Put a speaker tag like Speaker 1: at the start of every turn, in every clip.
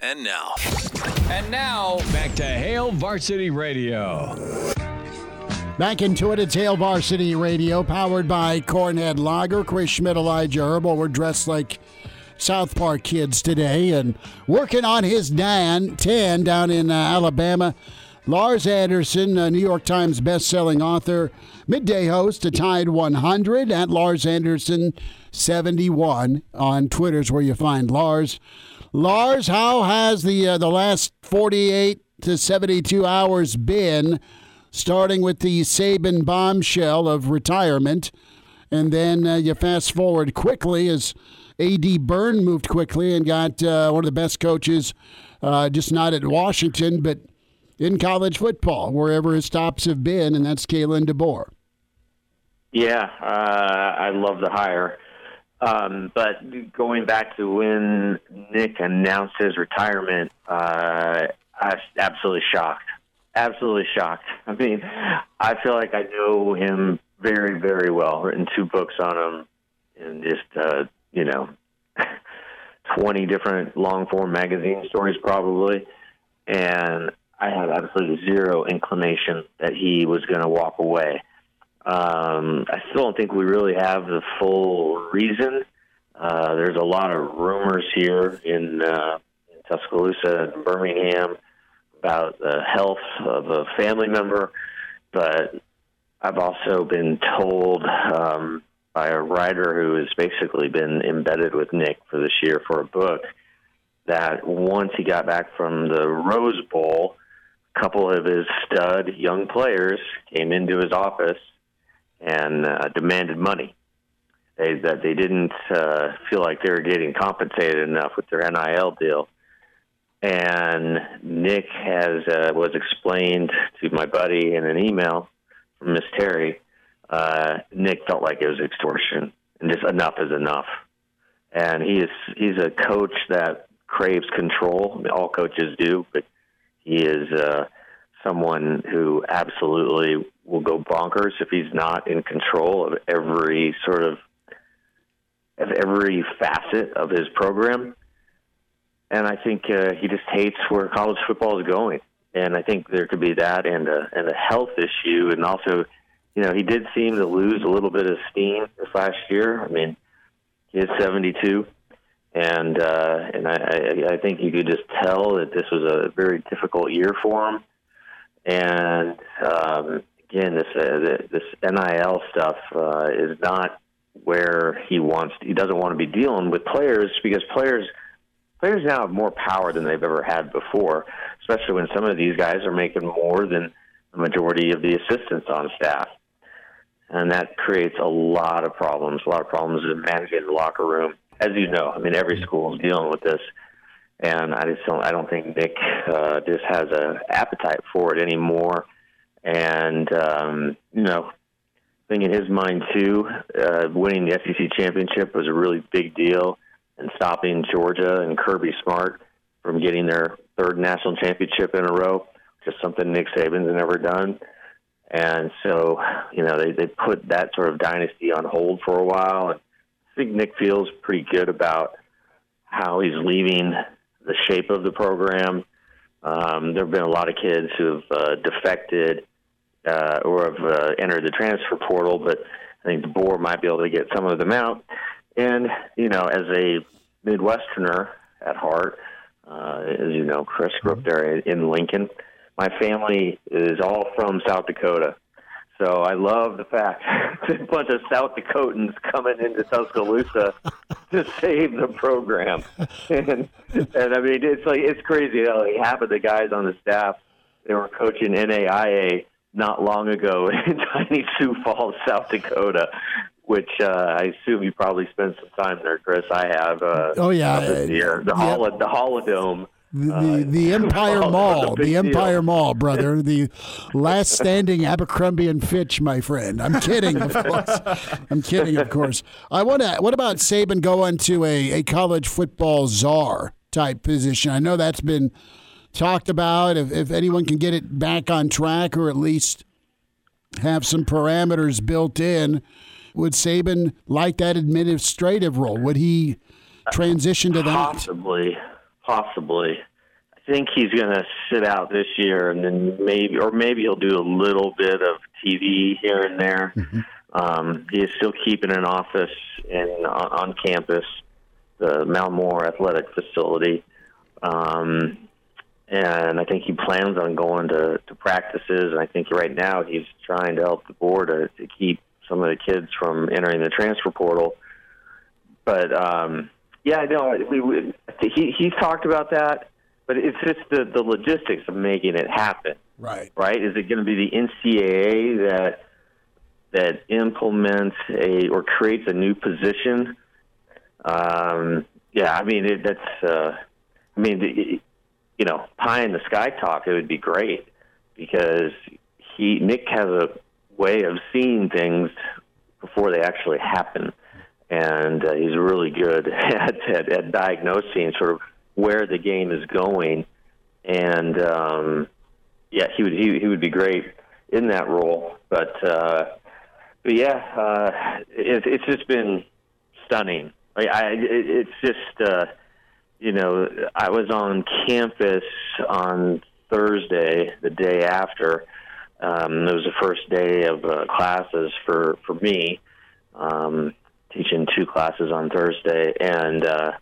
Speaker 1: And now.
Speaker 2: And now,
Speaker 3: back to Hail Varsity Radio.
Speaker 4: Back into it, it's Hail Varsity Radio, powered by Cornhead Lager. Chris Schmidt, Elijah Herbal. We're dressed like South Park kids today and working on his Dan 10 down in uh, Alabama. Lars Anderson, a New York Times best-selling author, midday host to Tide 100 at Lars Anderson 71 on Twitter's where you find Lars. Lars, how has the uh, the last 48 to 72 hours been, starting with the Saban bombshell of retirement, and then uh, you fast forward quickly as A.D. Byrne moved quickly and got uh, one of the best coaches, uh, just not at Washington, but in college football, wherever his stops have been, and that's Kalen DeBoer.
Speaker 5: Yeah, uh, I love the hire. Um, but going back to when Nick announced his retirement, uh, I was absolutely shocked. Absolutely shocked. I mean, I feel like I know him very, very well. Written two books on him, and just uh, you know, twenty different long form magazine stories probably, and I had absolutely zero inclination that he was going to walk away. Um, I still don't think we really have the full reason. Uh, there's a lot of rumors here in, uh, in Tuscaloosa and Birmingham about the health of a family member, but I've also been told um, by a writer who has basically been embedded with Nick for this year for a book that once he got back from the Rose Bowl, a couple of his stud young players came into his office and uh, demanded money. They that they didn't uh, feel like they were getting compensated enough with their NIL deal. And Nick has uh, was explained to my buddy in an email from Miss Terry. Uh, Nick felt like it was extortion, and just enough is enough. And he is he's a coach that craves control. I mean, all coaches do, but he is uh, someone who absolutely will go bonkers if he's not in control of every sort of of every facet of his program. And I think uh, he just hates where college football is going. And I think there could be that and a and a health issue, and also, you know, he did seem to lose a little bit of steam this last year. I mean, he is 72, and uh, and I, I I think you could just tell that this was a very difficult year for him. And um, again, this uh, this NIL stuff uh, is not where he wants. He doesn't want to be dealing with players because players players now have more power than they've ever had before. Especially when some of these guys are making more than the majority of the assistants on staff, and that creates a lot of problems. A lot of problems in managing the locker room, as you know. I mean, every school is dealing with this and I just don't. I don't think Nick uh, just has an appetite for it anymore. And um, you know, I think in his mind too, uh, winning the SEC championship was a really big deal, and stopping Georgia and Kirby Smart from getting their third national championship in a row, which is something Nick Saban's never done. And so, you know, they they put that sort of dynasty on hold for a while, and I think Nick feels pretty good about how he's leaving the shape of the program. Um, there have been a lot of kids who have uh, defected uh, or have uh, entered the transfer portal, but I think DeBoer might be able to get some of them out. And you know, as a Midwesterner at heart, uh, as you know, Chris grew up there in Lincoln. My family is all from South Dakota, so I love the fact that a bunch of South Dakotans coming into Tuscaloosa to save the program. And, and I mean, it's like it's crazy. You know, like half of the guys on the staff they were coaching NAIA not long ago in tiny Sioux Falls, South Dakota. Which uh, I assume you probably spent some time there, Chris. I have. Uh,
Speaker 4: oh yeah,
Speaker 5: this year. the
Speaker 4: yeah.
Speaker 5: hall, the Holodome
Speaker 4: the, the, uh, the Empire Mall, the Empire deal. Mall, brother, the last standing Abercrombie and Fitch, my friend. I'm kidding, of course. I'm kidding, of course. I want to. What about Saban going to a, a college football czar type position? I know that's been talked about. If, if anyone can get it back on track, or at least have some parameters built in, would Saban like that administrative role? Would he transition to that?
Speaker 5: Possibly possibly. I think he's going to sit out this year, and then maybe, or maybe he'll do a little bit of TV here and there. Mm-hmm. Um, he is still keeping an office in on, on campus, the Mal Moore Athletic Facility, um, and I think he plans on going to, to practices. And I think right now he's trying to help DeBoer to, to keep some of the kids from entering the transfer portal. But um, yeah, no, we, we, he he's talked about that, but it's just the the logistics of making it happen.
Speaker 4: Right.
Speaker 5: Right. Is it going to be the NCAA that that implements a or creates a new position? Um, yeah, I mean it, that's. Uh, I mean, it, you know, pie in the sky talk. It would be great because he Nick has a way of seeing things before they actually happen, and uh, he's really good at, at at diagnosing sort of where the game is going, and um, yeah, he would he, he would be great in that role. But uh, but yeah, uh, it, it's just been stunning. Like I, it, it's just uh, you know I was on campus on Thursday, the day after um, it was the first day of uh, classes for for me, um, teaching two classes on Thursday, and uh,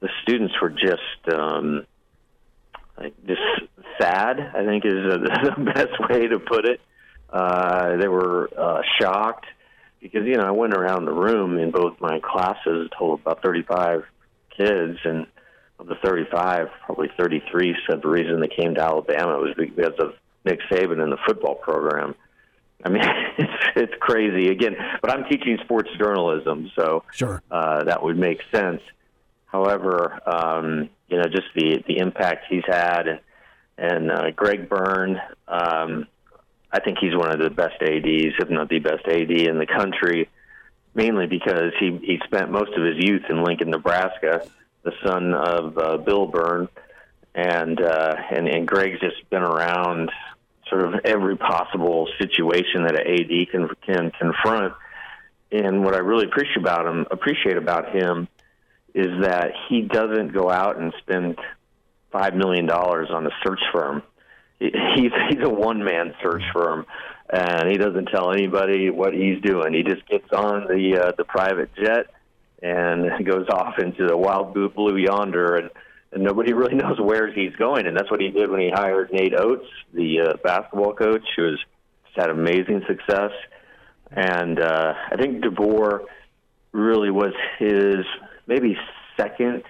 Speaker 5: the students were just um, like just sad. I think is the best way to put it. Uh, they were uh, shocked because you know I went around the room in both my classes, told about 35 kids, and of the 35, probably 33 said the reason they came to Alabama was because of Nick Saban in the football program. I mean, it's, it's crazy again. But I'm teaching sports journalism, so
Speaker 4: sure
Speaker 5: uh, that would make sense. However, um, you know, just the the impact he's had, and and uh, Greg Byrne, um, I think he's one of the best ads, if not the best AD in the country. Mainly because he he spent most of his youth in Lincoln, Nebraska, the son of uh, Bill Byrne, and uh, and and Greg's just been around sort of every possible situation that an AD can can confront. And what I really appreciate about him appreciate about him is that he doesn't go out and spend five million dollars on a search firm. He's he's a one man search firm, and he doesn't tell anybody what he's doing. He just gets on the uh, the private jet and goes off into the wild blue yonder and and nobody really knows where he's going. And that's what he did when he hired Nate Oats, the uh, basketball coach, who has had amazing success. And uh, I think DeBoer really was his maybe second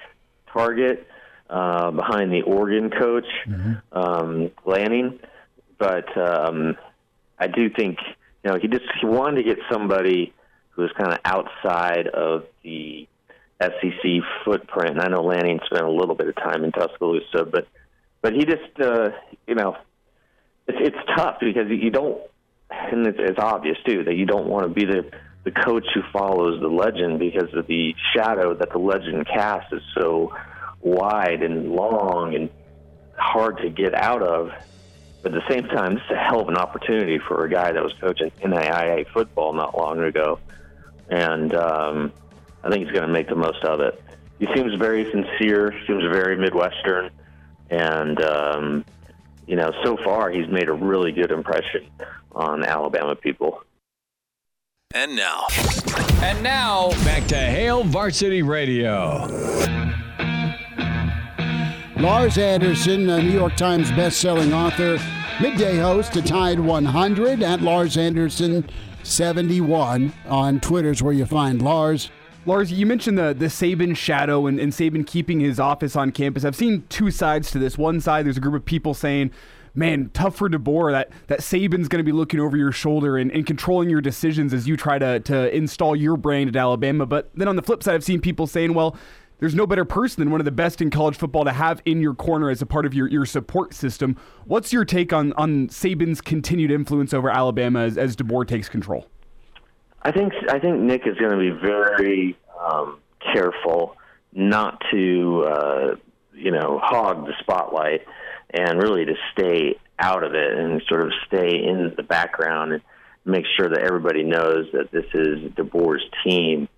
Speaker 5: target uh, behind the Oregon coach, mm-hmm. um, Lanning. But um, I do think you know he just he wanted to get somebody who was kind of outside of the SEC footprint. And I know Lanning spent a little bit of time in Tuscaloosa, but but he just uh, you know it's it's tough because you don't, and it's, it's obvious too that you don't want to be the the coach who follows the legend because of the shadow that the legend casts is so wide and long and hard to get out of. But at the same time, it's a hell of an opportunity for a guy that was coaching NAIA football not long ago. And um, I think he's going to make the most of it. He seems very sincere, seems very Midwestern, and um, you know, so far he's made a really good impression on Alabama people.
Speaker 3: And now, and now back to Hail Varsity Radio.
Speaker 4: Lars Anderson, a New York Times best-selling author, midday host to Tide 100 at Lars Anderson 71 on Twitter's where you find Lars.
Speaker 1: Lars, you mentioned the the Saban shadow and, and Saban keeping his office on campus. I've seen two sides to this. One side, there's a group of people saying, man, tough for DeBoer that, that Saban's going to be looking over your shoulder and, and controlling your decisions as you try to, to install your brand at Alabama. But then on the flip side, I've seen people saying, well, there's no better person than one of the best in college football to have in your corner as a part of your, your support system. What's your take on, on Saban's continued influence over Alabama as, as DeBoer takes control?
Speaker 5: I think I think Nick is going to be very um, careful not to uh, you know hog the spotlight and really to stay out of it and sort of stay in the background and make sure that everybody knows that this is DeBoer's team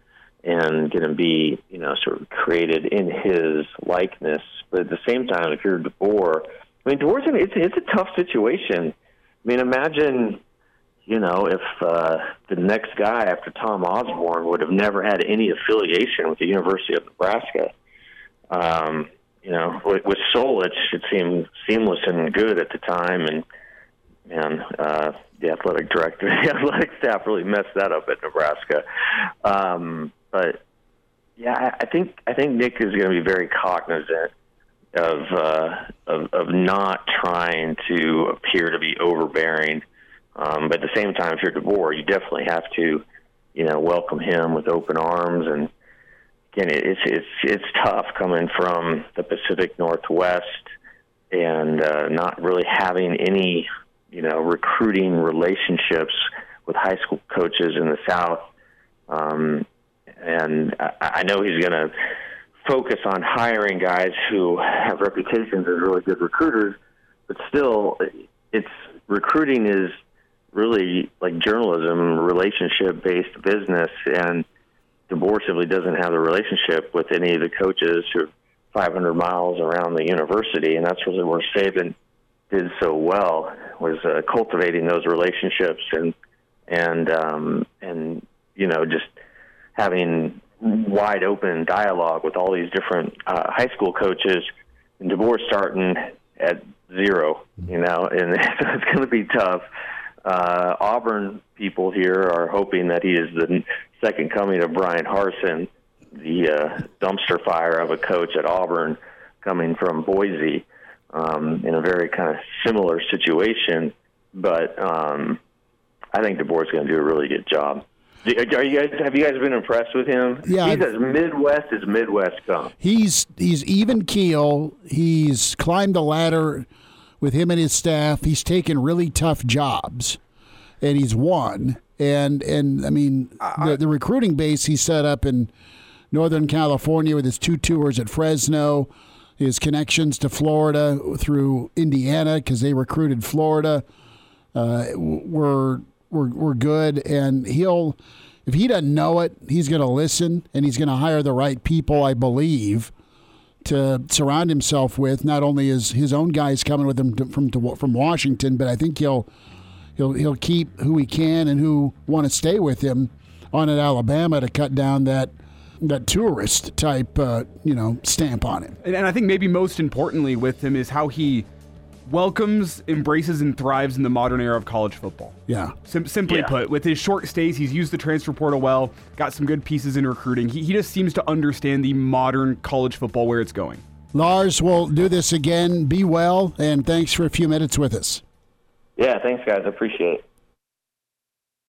Speaker 5: and going to be, you know, sort of created in his likeness. But at the same time, if you're DeBoer, I mean, DeBoer's in, it's it's a tough situation. I mean, imagine, you know, if uh, the next guy after Tom Osborne would have never had any affiliation with the University of Nebraska. Um, you know, with, with Solich, it seemed seamless and good at the time, and man, uh, the athletic director, the athletic staff really messed that up at Nebraska. Um, but yeah, I, I think I think Nick is going to be very cognizant of, uh, of of not trying to appear to be overbearing. Um, but at the same time, if you're DeBoer, you definitely have to, you know, welcome him with open arms. And again, it's it's it's tough coming from the Pacific Northwest and uh, not really having any, you know, recruiting relationships with high school coaches in the South. Um, and I, I know he's going to focus on hiring guys who have reputations as really good recruiters, but still, it's recruiting is really like journalism, relationship based business, and DeBoer simply doesn't have the relationship with any of the coaches who are 500 miles around the university, and that's really where Saban did so well was uh, cultivating those relationships and and um, and you know just having wide open dialogue with all these different uh, high school coaches, and DeBoer starting at zero, you know, and it's going to be tough. Uh, Auburn people here are hoping that he is the second coming of Bryan Harsin, the uh, dumpster fire of a coach at Auburn coming from Boise um, in a very kind of similar situation. But um, I think DeBoer's going to do a really good job. Are you guys? Have you guys been impressed with him?
Speaker 4: Yeah,
Speaker 5: he's as Midwest as Midwest comes.
Speaker 4: He's he's even keel. He's climbed the ladder with him and his staff. He's taken really tough jobs, and he's won. And and I mean the, the recruiting base he set up in Northern California with his two tours at Fresno, his connections to Florida through Indiana because they recruited Florida uh, were were were good, and he'll if he doesn't know it, he's going to listen and he's going to hire the right people, I believe, to surround himself with. Not only is his own guys coming with him to, from to, from Washington, but I think he'll he'll he'll keep who he can and who want to stay with him on at Alabama to cut down that that tourist type uh, you know stamp on him.
Speaker 1: And, and I think maybe most importantly with him is how he welcomes, embraces, and thrives in the modern era of college football.
Speaker 4: Yeah.
Speaker 1: Sim- simply
Speaker 5: Yeah.
Speaker 1: put, with his short stays, he's used the transfer portal well, got some good pieces in recruiting. He, he just seems to understand the modern college football where it's going.
Speaker 4: Lars, we'll do this again. Be well, and thanks for a few minutes with us.
Speaker 5: Yeah, thanks, guys. I appreciate it.